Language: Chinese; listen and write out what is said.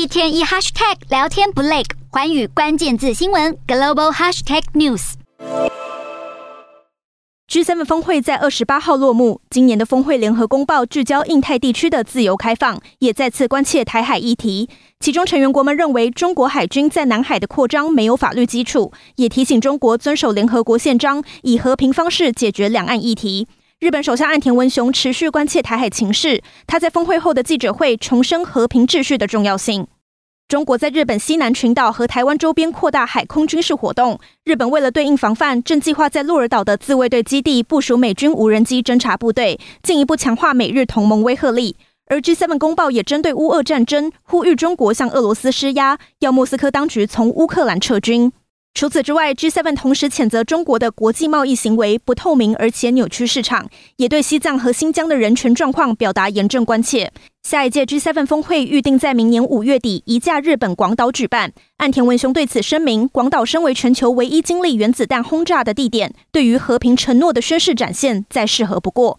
一天一 hashtag 聊天不累，环宇关键字新闻 global hashtag news。G7 峰会在二十八号落幕。今年的峰会联合公报聚焦印太地区的自由开放，也再次关切台海议题。其中成员国们认为，中国海军在南海的扩张没有法律基础，也提醒中国遵守联合国宪章，以和平方式解决两岸议题。日本首相岸田文雄持续关切台海情势，他在峰会后的记者会重申和平秩序的重要性。中国在日本西南群岛和台湾周边扩大海空军事活动。日本为了对应防范，正计划在鹿儿岛的自卫队基地部署美军无人机侦察部队，进一步强化美日同盟威慑力。而 G7 公报也针对乌俄战争，呼吁中国向俄罗斯施压，要莫斯科当局从乌克兰撤军。除此之外，G7 同时谴责中国的国际贸易行为不透明，而且扭曲市场，也对西藏和新疆的人权状况表达严正关切。下一届 G7 峰会预定在明年五月底移驾日本广岛举办。岸田文雄对此声明：广岛身为全球唯一经历原子弹轰炸的地点，对于和平承诺的宣誓展现，再适合不过。